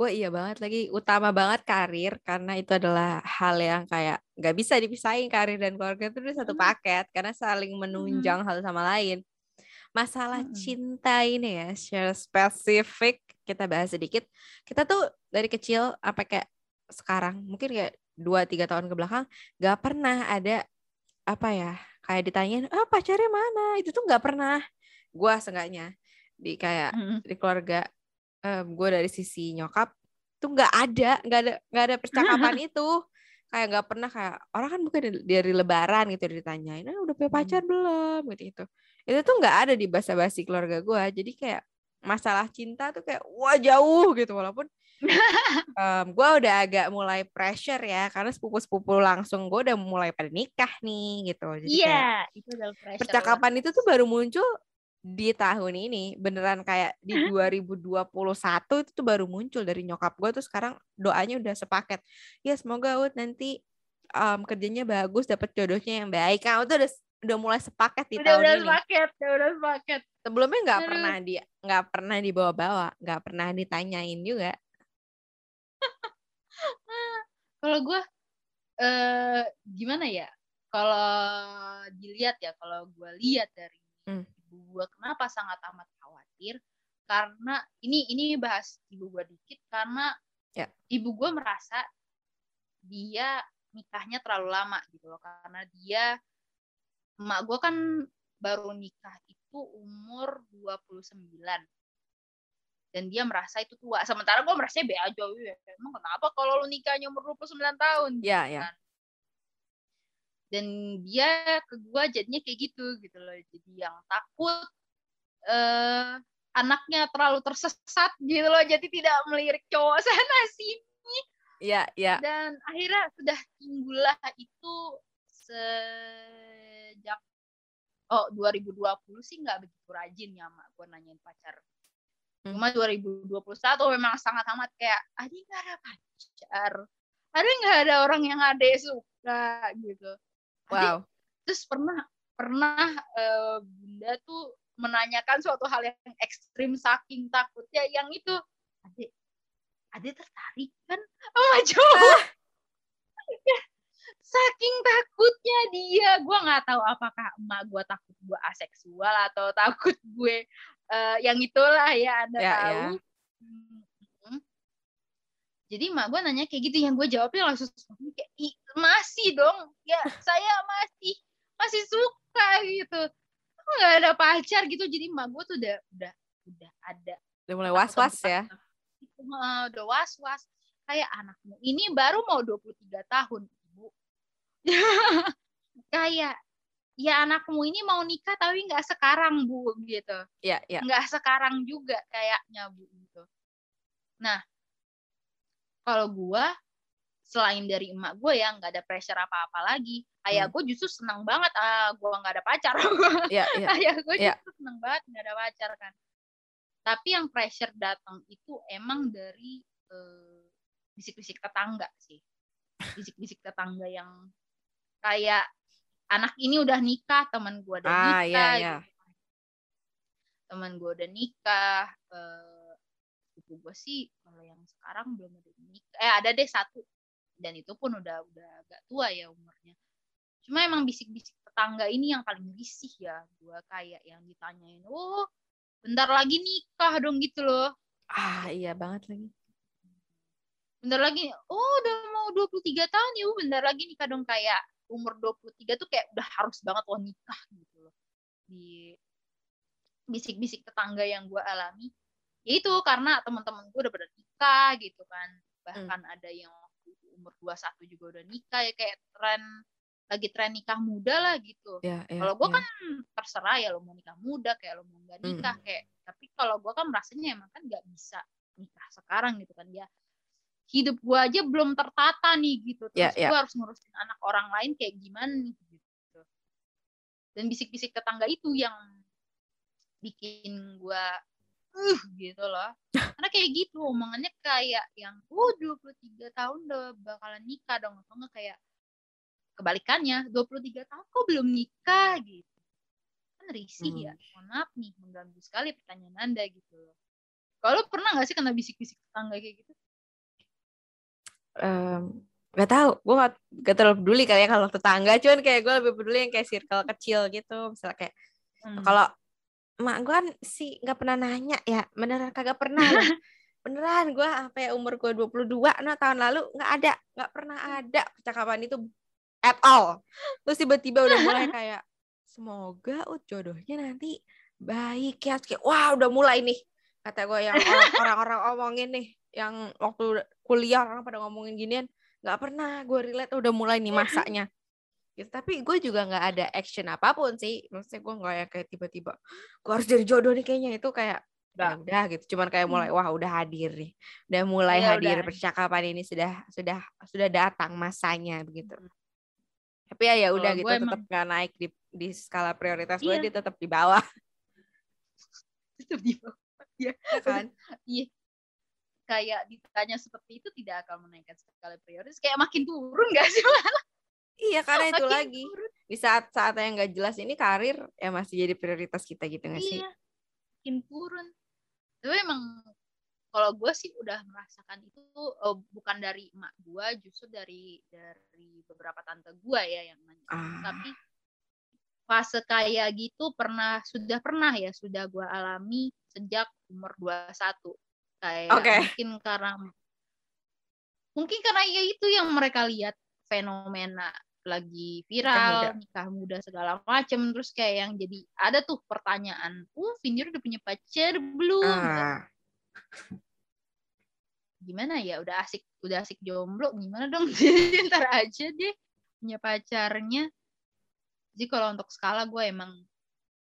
gue iya banget lagi utama banget karir karena itu adalah hal yang kayak nggak bisa dipisahin karir dan keluarga itu udah satu paket karena saling menunjang hmm. satu sama lain masalah hmm. cinta ini ya secara spesifik kita bahas sedikit kita tuh dari kecil apa kayak sekarang mungkin kayak dua tiga tahun ke belakang nggak pernah ada apa ya kayak ditanyain ah pacarnya mana itu tuh nggak pernah gue seenggaknya di kayak hmm. di keluarga um, gue dari sisi nyokap tuh nggak ada nggak ada nggak ada percakapan [laughs] itu. Kayak nggak pernah kayak orang kan bukan dari lebaran gitu ditanyain ah udah punya pacar hmm. belum? Gitu itu itu tuh nggak ada di bahasa basi keluarga gue jadi kayak masalah cinta tuh kayak wah jauh gitu. Walaupun [laughs] um, gue udah agak mulai pressure ya karena sepupu-sepupu langsung gue udah mulai pada nikah nih gitu. Jadi yeah, itu adalah pressure percakapan itu tuh baru muncul di tahun ini beneran kayak di 2021 itu tuh baru muncul dari nyokap gue tuh sekarang doanya udah sepaket ya semoga Ut nanti um, kerjanya bagus dapat jodohnya yang baik kan udah udah mulai sepaket di udah, tahun udah ini. Sepaket, udah, udah sepaket. Sebelumnya nggak pernah di nggak pernah dibawa-bawa, nggak pernah ditanyain juga. [laughs] Kalau gue uh, gimana ya kalau dilihat ya kalau gue lihat dari hmm. Gue kenapa sangat amat khawatir karena ini ini bahas ibu gue dikit karena ya. ibu gue merasa dia nikahnya terlalu lama gitu loh karena dia emak gue kan baru nikah itu umur 29 dan dia merasa itu tua sementara gue merasa be aja ya. emang kenapa kalau lu nikahnya umur 29 tahun ya ya kan? Dan dia ke gue jadinya kayak gitu gitu loh. Jadi yang takut eh anaknya terlalu tersesat gitu loh. Jadi tidak melirik cowok [laughs] sana sini. Ya ya dan akhirnya sudah timbullah itu sejak oh 2020 sih nggak begitu rajin ya mak gue nanyain pacar. Hmm. cuma 2021 memang sangat amat kayak adi nggak ada pacar? Ada nggak ada orang yang ada suka gitu wow. terus pernah pernah uh, bunda tuh menanyakan suatu hal yang ekstrim saking takutnya yang itu adik adik tertarik kan? Sama cowok ah. saking takutnya dia. Gue nggak tahu apakah emak gue takut gue aseksual atau takut gue uh, yang itulah ya anda ya, tahu. ya. Jadi emak gue nanya kayak gitu yang gue jawabnya langsung kayak masih dong ya saya masih masih suka gitu. Nggak ada pacar gitu jadi emak gue tuh udah udah udah ada. Udah mulai was was ya udah was was kayak anakmu ini baru mau 23 tahun ibu. [laughs] Kayak ya anakmu ini mau nikah tapi nggak sekarang bu gitu. Ya ya. Nggak sekarang juga kayaknya bu gitu. Nah kalau gue selain dari emak gue ya nggak ada pressure apa-apa lagi ayah hmm. gue justru senang banget ah gue nggak ada pacar [laughs] yeah, yeah. ayah gue yeah. justru senang banget nggak ada pacar kan tapi yang pressure datang itu emang dari uh, bisik-bisik tetangga sih bisik-bisik tetangga yang kayak anak ini udah nikah teman gue udah ah, nikah yeah, yeah. Gitu. teman gue udah nikah uh, gue sih kalau yang sekarang belum ada nikah eh ada deh satu. Dan itu pun udah udah agak tua ya umurnya. Cuma emang bisik-bisik tetangga ini yang paling risih ya gue kayak yang ditanyain oh bentar lagi nikah dong gitu loh. Ah iya banget lagi. Bentar lagi oh udah mau 23 tahun ya bentar lagi nikah dong. Kayak umur 23 tuh kayak udah harus banget lo nikah gitu loh. Di bisik-bisik tetangga yang gue alami ya itu karena teman-teman gue udah pada nikah gitu kan bahkan hmm. ada yang umur 21 juga udah nikah ya kayak tren lagi tren nikah muda lah gitu. Yeah, yeah, kalau gue yeah. kan terserah ya lo mau nikah muda kayak lo mau nggak nikah mm. kayak tapi kalau gue kan merasanya emang kan nggak bisa nikah sekarang gitu kan ya hidup gue aja belum tertata nih gitu terus yeah, yeah. gue harus ngurusin anak orang lain kayak gimana nih gitu dan bisik-bisik tetangga itu yang bikin gue uh gitu loh. Karena kayak gitu omongannya kayak yang uh 23 tahun udah bakalan nikah dong. Atau enggak kayak kebalikannya 23 tahun kok belum nikah? Gitu. Kan risih ya. hmm. ya mohon maaf nih mengganggu sekali pertanyaan anda gitu loh. Kalau pernah nggak sih kena bisik-bisik tetangga kayak gitu? Um, Gak tau, gue gak, gak terlalu peduli kali ya kalau tetangga, cuman kayak gue lebih peduli yang kayak circle kecil gitu, misalnya kayak hmm. kalau mak gue kan sih nggak pernah nanya ya beneran kagak pernah [laughs] beneran gue apa ya umur gue 22 nah tahun lalu nggak ada nggak pernah ada percakapan itu at all. Terus tiba-tiba udah mulai [laughs] kayak semoga ut jodohnya nanti baik ya. Kayak wah udah mulai nih kata gue yang [laughs] orang-orang omongin nih yang waktu kuliah orang pada ngomongin ginian. Nggak pernah gue relate udah mulai nih masanya gitu. Tapi gue juga nggak ada action apa pun sih. Maksudnya gue nggak ya kayak tiba-tiba gue harus jadi jodoh nih kayaknya. Itu kayak ya udah gitu. Cuman kayak mulai hmm. wah udah hadir nih. Udah mulai ya, hadir udah. percakapan ini sudah sudah sudah datang masanya begitu. Hmm. tapi ya ya udah gitu tetap nggak naik di di skala prioritas iya. gue dia tetap di bawah. [laughs] Tetap di bawah ya kan? iya. Kayak ditanya seperti itu tidak akan menaikkan skala prioritas. Kayak makin turun gak sih? malah [laughs] Iya karena itu Makin lagi turun. di saat-saat yang nggak jelas ini karir ya masih jadi prioritas kita gitu nggak sih? Iya, makin turun. Tapi emang kalau gue sih udah merasakan itu uh, bukan dari emak gue justru dari dari beberapa tante gue ya yang nanya ah. tapi fase kayak gitu pernah sudah pernah ya sudah gue alami sejak umur 21 kayak okay. mungkin karena mungkin karena ya itu yang mereka lihat fenomena lagi viral nikah muda, nikah muda segala macem terus kayak yang jadi ada tuh pertanyaan uh Vinir udah punya pacar belum? Ah. gimana ya udah asik udah asik jomblo gimana dong? [laughs] Ntar aja deh punya pacarnya. Jadi kalau untuk skala gue emang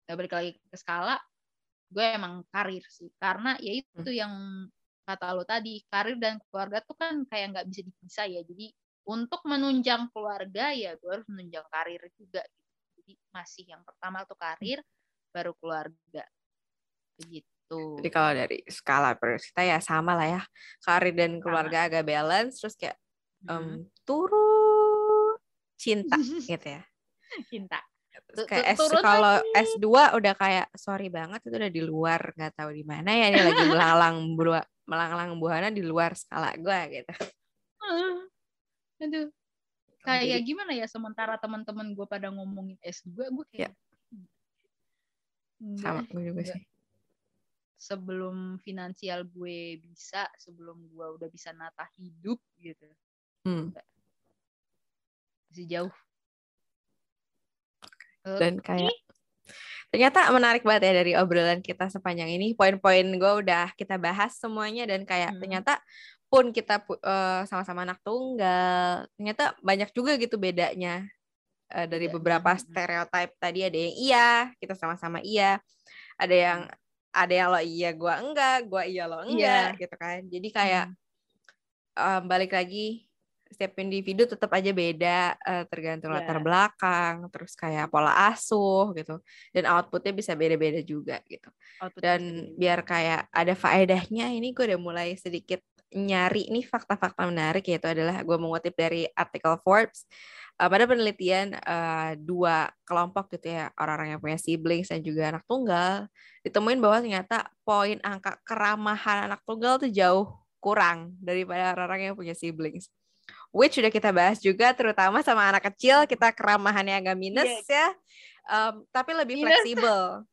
gak balik lagi ke skala gue emang karir sih. Karena ya itu hmm. yang kata lo tadi karir dan keluarga tuh kan kayak nggak bisa dipisah ya. Jadi untuk menunjang keluarga ya gue harus menunjang karir juga gitu. jadi masih yang pertama tuh karir baru keluarga. Begitu. Jadi kalau dari skala prioritas kita ya sama lah ya. Karir dan keluarga sama. agak balance terus kayak um, turun cinta [laughs] gitu ya. Cinta. Terus kayak S kalau S2 udah kayak sorry banget itu udah di luar nggak tahu di mana ya ini lagi [laughs] melalang buah melalang buahana di luar skala gue gitu. Aduh. Kayak Jadi, gimana ya sementara teman-teman gue pada ngomongin S2, gue kayak ya. sama gue juga sih. Sebelum finansial gue bisa, sebelum gue udah bisa nata hidup gitu. Hmm. Masih jauh. Dan kayak ternyata menarik banget ya dari obrolan kita sepanjang ini. Poin-poin gue udah kita bahas semuanya dan kayak hmm. ternyata pun kita uh, sama-sama anak tunggal, ternyata banyak juga gitu bedanya uh, dari ya, beberapa ya. stereotip tadi ada yang iya, kita sama-sama iya, ada yang ada yang lo iya, gua enggak, gua iya lo enggak, yeah. gitu kan. Jadi kayak hmm. um, balik lagi setiap individu tetap aja beda uh, tergantung yeah. latar belakang, terus kayak pola asuh gitu, dan outputnya bisa beda-beda juga gitu. Output dan biar kayak ada faedahnya, ini gue udah mulai sedikit nyari nih fakta-fakta menarik yaitu adalah gue mengutip dari artikel Forbes uh, pada penelitian uh, dua kelompok gitu ya orang-orang yang punya siblings dan juga anak tunggal ditemuin bahwa ternyata poin angka keramahan anak tunggal tuh jauh kurang daripada orang-orang yang punya siblings. Which sudah kita bahas juga terutama sama anak kecil kita keramahannya agak minus yeah. ya. Um, tapi lebih fleksibel.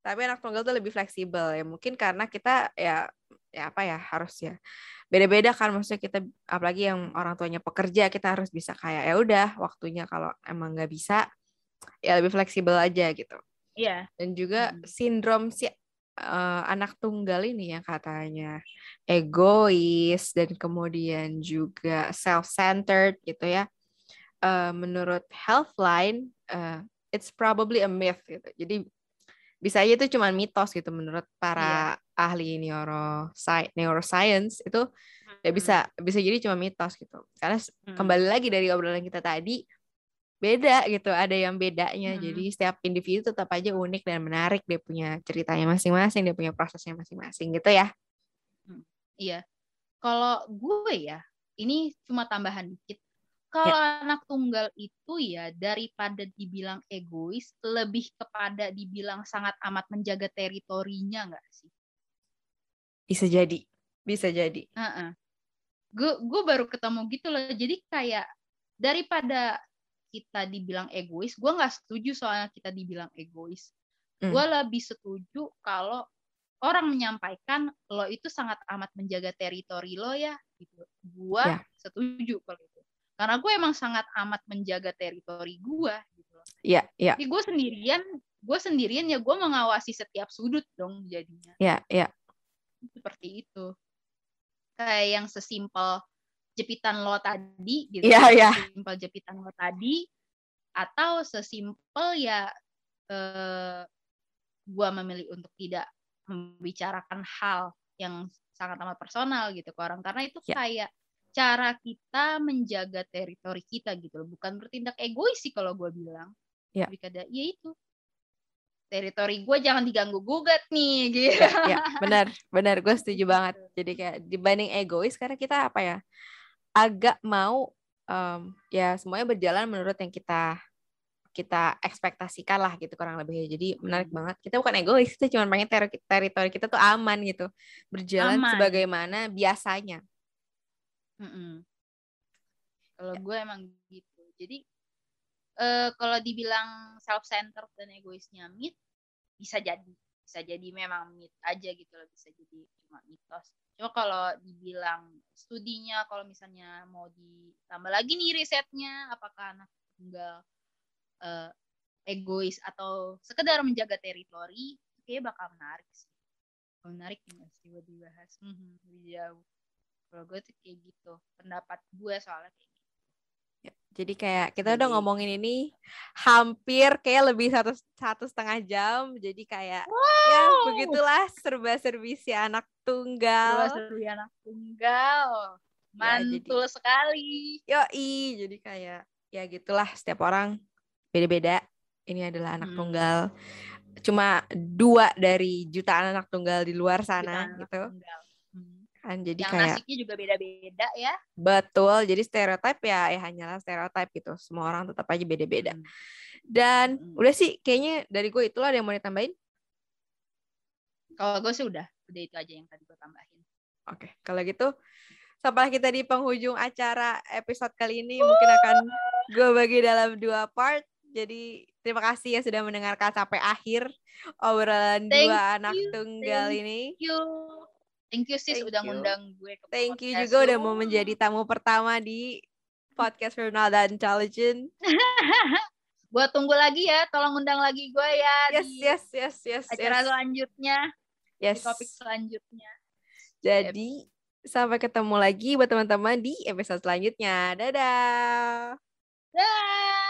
Tapi anak tunggal tuh lebih fleksibel ya mungkin karena kita ya ya apa ya harus ya beda-beda kan maksudnya kita apalagi yang orang tuanya pekerja kita harus bisa kayak ya udah waktunya kalau emang nggak bisa ya lebih fleksibel aja gitu. Iya. Yeah. Dan juga hmm. sindrom si uh, anak tunggal ini ya katanya egois dan kemudian juga self-centered gitu ya. Uh, menurut Healthline, uh, it's probably a myth gitu. Jadi bisa aja itu cuma mitos gitu menurut para yeah ahli neuro neuroscience itu hmm. ya bisa bisa jadi cuma mitos gitu karena hmm. kembali lagi dari obrolan kita tadi beda gitu ada yang bedanya hmm. jadi setiap individu tetap aja unik dan menarik dia punya ceritanya masing-masing dia punya prosesnya masing-masing gitu ya hmm. iya kalau gue ya ini cuma tambahan dikit kalau ya. anak tunggal itu ya daripada dibilang egois lebih kepada dibilang sangat amat menjaga teritorinya nggak sih bisa jadi, bisa jadi. Uh-uh. Gue gue baru ketemu gitu loh. Jadi kayak daripada kita dibilang egois, gue nggak setuju soalnya kita dibilang egois. Hmm. Gue lebih setuju kalau orang menyampaikan lo itu sangat amat menjaga teritori lo ya. Gitu. Gue ya. setuju kalau itu. Karena gue emang sangat amat menjaga teritori gue. Gitu. Iya, iya. Jadi gue sendirian, gue sendirian ya gue mengawasi setiap sudut dong jadinya. Iya, iya seperti itu kayak yang sesimpel jepitan lo tadi gitu yeah, yeah. sesimpel jepitan lo tadi atau sesimpel ya eh, gue memilih untuk tidak membicarakan hal yang sangat amat personal gitu ke orang karena itu yeah. kayak cara kita menjaga teritori kita gitu loh bukan bertindak egois sih kalau gue bilang yeah. tapi kada ya itu teritori gue jangan diganggu gugat nih [laughs] gitu. Ya, ya benar, benar gue setuju banget. Jadi kayak dibanding egois karena kita apa ya agak mau um, ya semuanya berjalan menurut yang kita kita ekspektasikan lah gitu kurang lebih jadi menarik banget kita bukan egois kita cuma pengen ter teritori kita tuh aman gitu berjalan aman. sebagaimana biasanya mm -mm. kalau ya. gue emang gitu jadi uh, kalau dibilang self centered dan egoisnya mit bisa jadi. Bisa jadi memang mit aja gitu loh bisa jadi cuma mitos. Cuma kalau dibilang studinya kalau misalnya mau ditambah lagi nih risetnya apakah anak tunggal uh, egois atau sekedar menjaga teritori kayak bakal menarik sih. Menarik nih sih buat dibahas. Hmm, lebih jauh. Kalau gue tuh kayak gitu pendapat gue soalnya kayak gitu jadi kayak kita udah ngomongin ini hampir kayak lebih satu satu setengah jam jadi kayak ya, wow. ya begitulah serba serbi si anak tunggal serba serbi anak tunggal mantul ya, jadi, sekali yo i jadi kayak ya gitulah setiap orang beda-beda. Ini adalah anak hmm. tunggal. Cuma dua dari jutaan anak tunggal di luar sana jutaan gitu. Hmm. Kan jadi Yang kayak nasibnya juga beda-beda ya. Betul. Jadi stereotip ya ya hanyalah stereotip gitu. Semua orang tetap aja beda-beda. Hmm. Dan hmm. udah sih kayaknya dari gue itulah ada yang mau ditambahin. Kalau gue sih udah, udah itu aja yang tadi gue tambahin. Oke, okay. kalau gitu sampai kita di penghujung acara episode kali ini mungkin akan gue bagi dalam dua part. Jadi terima kasih ya sudah mendengarkan sampai akhir obrolan thank dua you, anak tunggal thank ini. You. Thank you sis thank udah ngundang gue ke Thank you juga udah mau menjadi tamu pertama di podcast Ronaldo Intelligent. [laughs] gue tunggu lagi ya, tolong undang lagi gue ya yes, di yes, yes, yes, acara yes. selanjutnya. Yes. Di topik selanjutnya. Jadi sampai ketemu lagi buat teman-teman di episode selanjutnya. Dadah. Dadah.